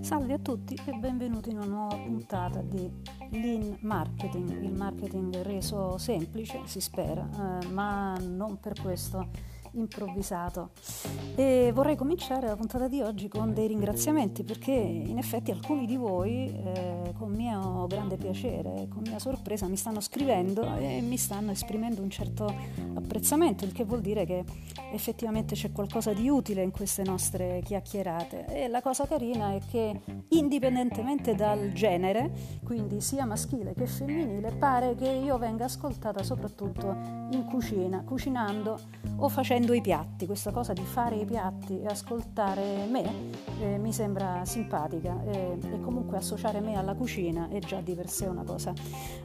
Salve a tutti e benvenuti in una nuova puntata di Lean Marketing, il marketing reso semplice, si spera, eh, ma non per questo improvvisato. E vorrei cominciare la puntata di oggi con dei ringraziamenti perché in effetti alcuni di voi eh, con mio grande piacere, con mia sorpresa mi stanno scrivendo e mi stanno esprimendo un certo apprezzamento, il che vuol dire che effettivamente c'è qualcosa di utile in queste nostre chiacchierate. E la cosa carina è che indipendentemente dal genere, quindi sia maschile che femminile, pare che io venga ascoltata soprattutto in cucina, cucinando o facendo i piatti. Questa cosa di fare i piatti e ascoltare me eh, mi sembra simpatica e, e, comunque associare me alla cucina è già di per sé una cosa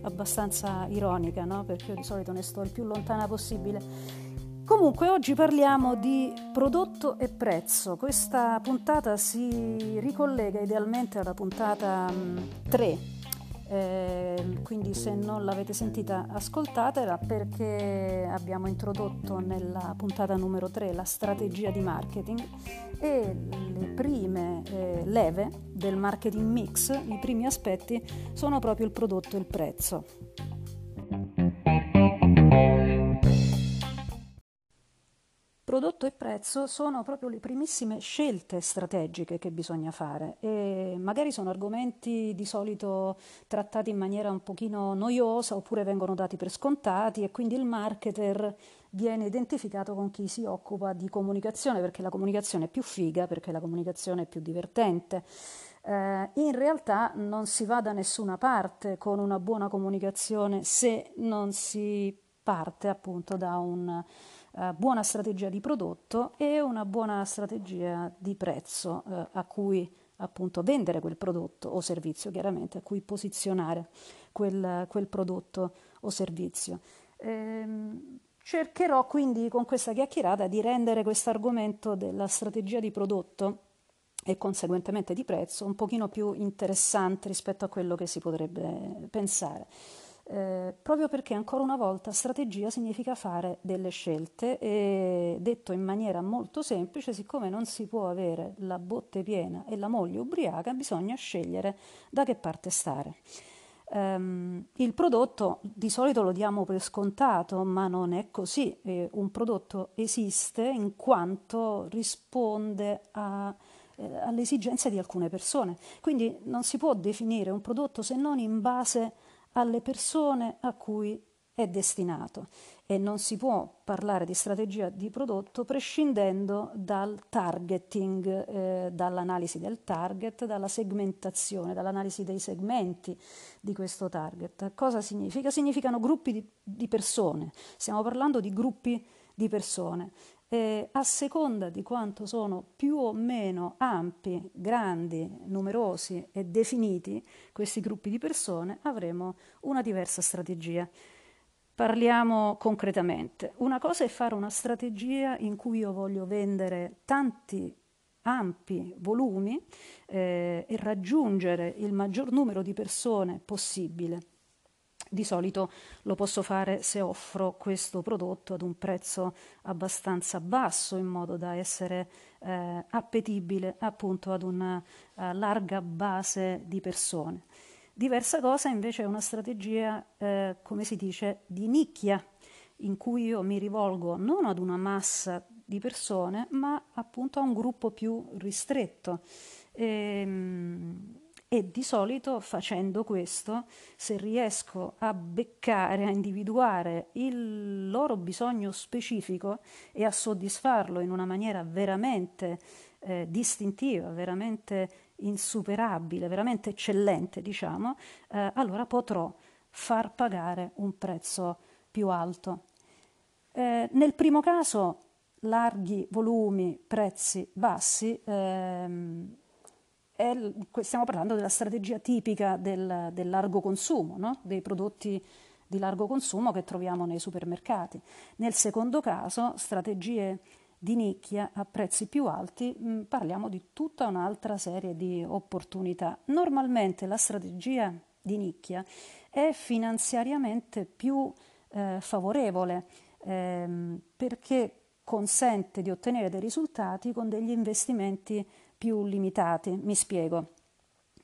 abbastanza ironica, no? perché io di solito ne sto il più lontana possibile. Comunque oggi parliamo di prodotto e prezzo. Questa puntata si ricollega idealmente alla puntata 3, eh, quindi se non l'avete sentita ascoltatela perché abbiamo introdotto nella puntata numero 3 la strategia di marketing e le prime eh, leve del marketing mix, i primi aspetti sono proprio il prodotto e il prezzo. Prodotto e prezzo sono proprio le primissime scelte strategiche che bisogna fare e magari sono argomenti di solito trattati in maniera un pochino noiosa oppure vengono dati per scontati e quindi il marketer viene identificato con chi si occupa di comunicazione perché la comunicazione è più figa, perché la comunicazione è più divertente. Eh, in realtà non si va da nessuna parte con una buona comunicazione se non si parte appunto da un eh, buona strategia di prodotto e una buona strategia di prezzo eh, a cui appunto vendere quel prodotto o servizio, chiaramente a cui posizionare quel, quel prodotto o servizio. Ehm, cercherò quindi con questa chiacchierata di rendere questo argomento della strategia di prodotto e conseguentemente di prezzo un pochino più interessante rispetto a quello che si potrebbe pensare. Eh, proprio perché ancora una volta strategia significa fare delle scelte e detto in maniera molto semplice, siccome non si può avere la botte piena e la moglie ubriaca, bisogna scegliere da che parte stare. Um, il prodotto di solito lo diamo per scontato, ma non è così. Eh, un prodotto esiste in quanto risponde a, eh, alle esigenze di alcune persone. Quindi non si può definire un prodotto se non in base alle persone a cui è destinato e non si può parlare di strategia di prodotto prescindendo dal targeting, eh, dall'analisi del target, dalla segmentazione, dall'analisi dei segmenti di questo target. Cosa significa? Significano gruppi di, di persone, stiamo parlando di gruppi di persone eh, a seconda di quanto sono più o meno ampi, grandi, numerosi e definiti questi gruppi di persone, avremo una diversa strategia. Parliamo concretamente. Una cosa è fare una strategia in cui io voglio vendere tanti ampi volumi eh, e raggiungere il maggior numero di persone possibile di solito lo posso fare se offro questo prodotto ad un prezzo abbastanza basso in modo da essere eh, appetibile appunto ad una uh, larga base di persone. Diversa cosa invece è una strategia, eh, come si dice, di nicchia, in cui io mi rivolgo non ad una massa di persone, ma appunto a un gruppo più ristretto. E, ehm, e di solito facendo questo, se riesco a beccare, a individuare il loro bisogno specifico e a soddisfarlo in una maniera veramente eh, distintiva, veramente insuperabile, veramente eccellente, diciamo, eh, allora potrò far pagare un prezzo più alto. Eh, nel primo caso, larghi volumi, prezzi bassi, ehm, è, stiamo parlando della strategia tipica del, del largo consumo, no? dei prodotti di largo consumo che troviamo nei supermercati. Nel secondo caso, strategie di nicchia a prezzi più alti, mh, parliamo di tutta un'altra serie di opportunità. Normalmente la strategia di nicchia è finanziariamente più eh, favorevole ehm, perché consente di ottenere dei risultati con degli investimenti più limitati. Mi spiego.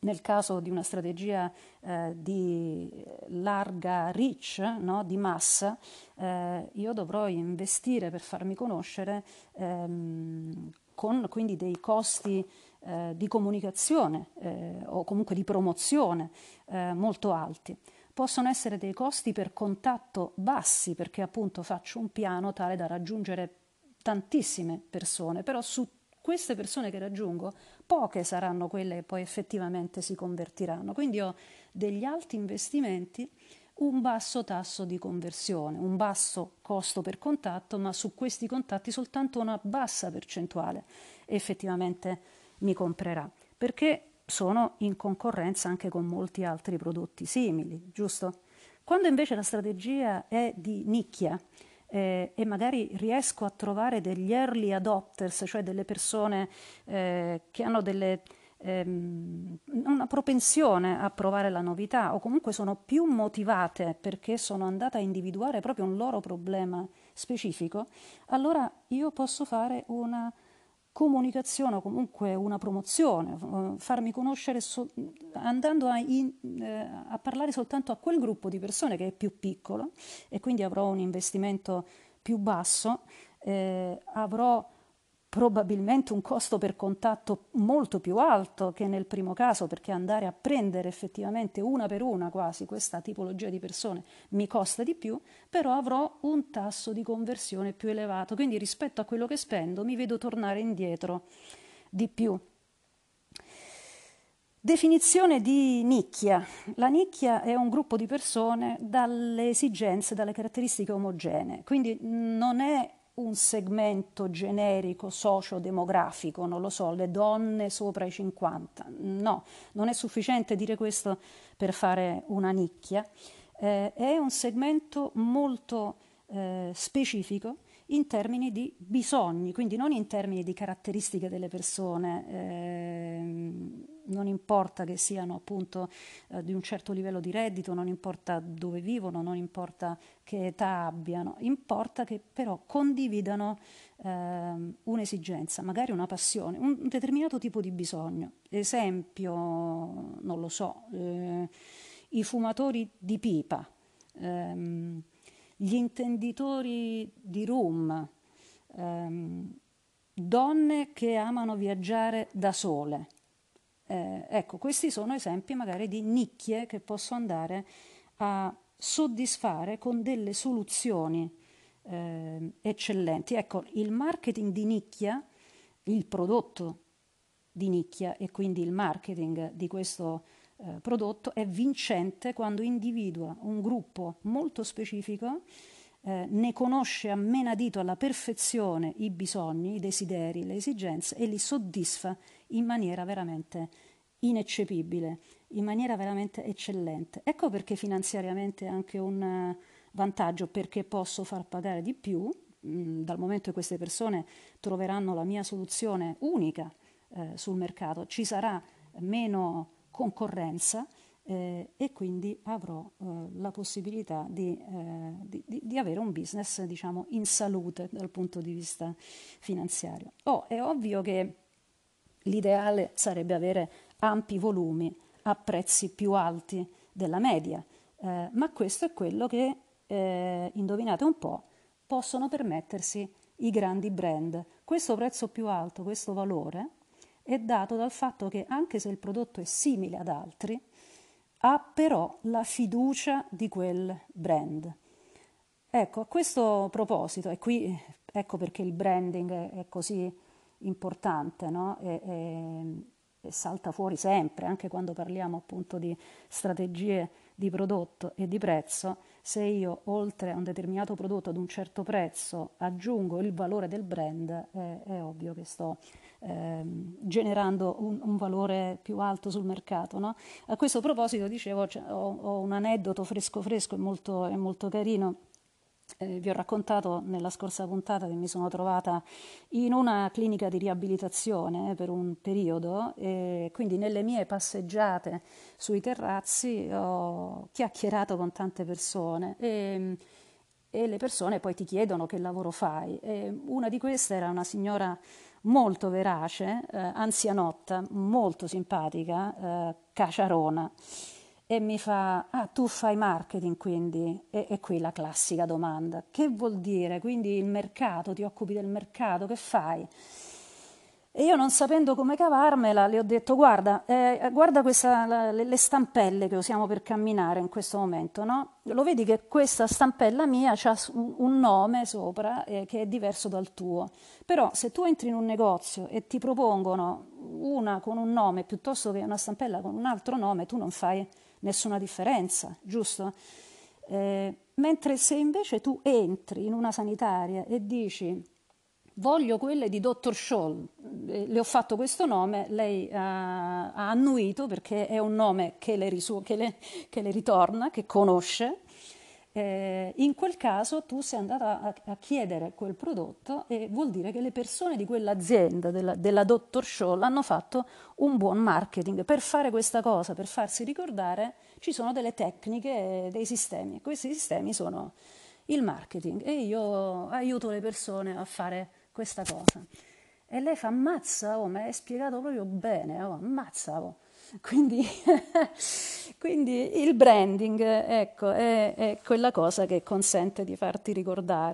Nel caso di una strategia eh, di larga reach, no? di massa, eh, io dovrò investire per farmi conoscere ehm, con quindi dei costi eh, di comunicazione eh, o comunque di promozione eh, molto alti. Possono essere dei costi per contatto bassi perché appunto faccio un piano tale da raggiungere tantissime persone, però su queste persone che raggiungo, poche saranno quelle che poi effettivamente si convertiranno. Quindi ho degli alti investimenti, un basso tasso di conversione, un basso costo per contatto, ma su questi contatti soltanto una bassa percentuale effettivamente mi comprerà, perché sono in concorrenza anche con molti altri prodotti simili, giusto? Quando invece la strategia è di nicchia, eh, e magari riesco a trovare degli early adopters, cioè delle persone eh, che hanno delle, ehm, una propensione a provare la novità o comunque sono più motivate perché sono andata a individuare proprio un loro problema specifico, allora io posso fare una comunicazione o comunque una promozione, eh, farmi conoscere so- andando a, in, eh, a, parlare soltanto a quel gruppo di persone che è più piccolo e quindi avrò un investimento più basso, eh, avrò probabilmente un costo per contatto molto più alto che nel primo caso, perché andare a prendere effettivamente una per una quasi questa tipologia di persone mi costa di più, però avrò un tasso di conversione più elevato, quindi rispetto a quello che spendo mi vedo tornare indietro di più. Definizione di nicchia. La nicchia è un gruppo di persone dalle esigenze, dalle caratteristiche omogenee, quindi non è un segmento generico socio-demografico, non lo so, le donne sopra i 50. No, non è sufficiente dire questo per fare una nicchia. Eh, è un segmento molto eh, specifico in termini di bisogni, quindi non in termini di caratteristiche delle persone. Eh, non importa che siano appunto eh, di un certo livello di reddito, non importa dove vivono, non importa che età abbiano, importa che però condividano eh, un'esigenza, magari una passione, un determinato tipo di bisogno. Esempio, non lo so, eh, i fumatori di pipa, ehm, gli intenditori di rum, ehm, donne che amano viaggiare da sole eh, ecco, questi sono esempi magari di nicchie che posso andare a soddisfare con delle soluzioni eh, eccellenti. Ecco, il marketing di nicchia, il prodotto di nicchia e quindi il marketing di questo eh, prodotto è vincente quando individua un gruppo molto specifico, eh, ne conosce a menadito alla perfezione i bisogni, i desideri, le esigenze e li soddisfa in maniera veramente ineccepibile, in maniera veramente eccellente. Ecco perché finanziariamente è anche un eh, vantaggio, perché posso far pagare di più, mm, dal momento che queste persone troveranno la mia soluzione unica eh, sul mercato, ci sarà meno concorrenza eh, e quindi avrò eh, la possibilità di, eh, di, di, avere un business diciamo, in salute dal punto di vista finanziario. Oh, è ovvio che L'ideale sarebbe avere ampi volumi a prezzi più alti della media, eh, ma questo è quello che, eh, indovinate un po', possono permettersi i grandi brand. Questo prezzo più alto, questo valore, è dato dal fatto che anche se il prodotto è simile ad altri, ha però la fiducia di quel brand. Ecco, a questo proposito, e qui ecco perché il branding è così importante no? e, e, e, salta fuori sempre, anche quando parliamo appunto di strategie di prodotto e di prezzo, se io oltre a un determinato prodotto ad un certo prezzo aggiungo il valore del brand, eh, è ovvio che sto eh, generando un, un, valore più alto sul mercato. No? A questo proposito dicevo, cioè, ho, ho, un aneddoto fresco fresco e molto, molto carino eh, vi ho raccontato nella scorsa puntata che mi sono trovata in una clinica di riabilitazione per un periodo e quindi nelle mie passeggiate sui terrazzi ho chiacchierato con tante persone e e le persone poi ti chiedono che lavoro fai. E una di queste era una signora molto verace, eh, anzianotta, molto simpatica, eh, caciarona, e mi fa, ah, tu fai marketing quindi? E, e qui la classica domanda, che vuol dire? Quindi il mercato, ti occupi del mercato, che fai? E io non sapendo come cavarmela, le ho detto: Guarda, eh, guarda questa, la, le, le, stampelle che usiamo per camminare in questo momento, no? Lo vedi che questa stampella mia ha un nome sopra eh, che è diverso dal tuo. Però se tu entri in un negozio e ti propongono una con un nome piuttosto che una stampella con un altro nome, tu non fai nessuna differenza, giusto? Eh, mentre se invece tu entri in una sanitaria e dici voglio quelle di Dr. Scholl, eh, le ho fatto questo nome, lei ha, ha annuito perché è un nome che le, risu- che le, che le ritorna, che conosce. Eh, in quel caso tu sei andata a, a, chiedere quel prodotto e vuol dire che le persone di quell'azienda, della, della Dr. Scholl, hanno fatto un buon marketing. Per fare questa cosa, per farsi ricordare, ci sono delle tecniche, dei sistemi. Questi sistemi sono il marketing e io aiuto le persone a fare questa cosa. E lei fa ammazza, oh, mi hai spiegato proprio bene, oh, ammazza. Oh. Quindi, quindi, il branding ecco, è, è quella cosa che consente di farti ricordare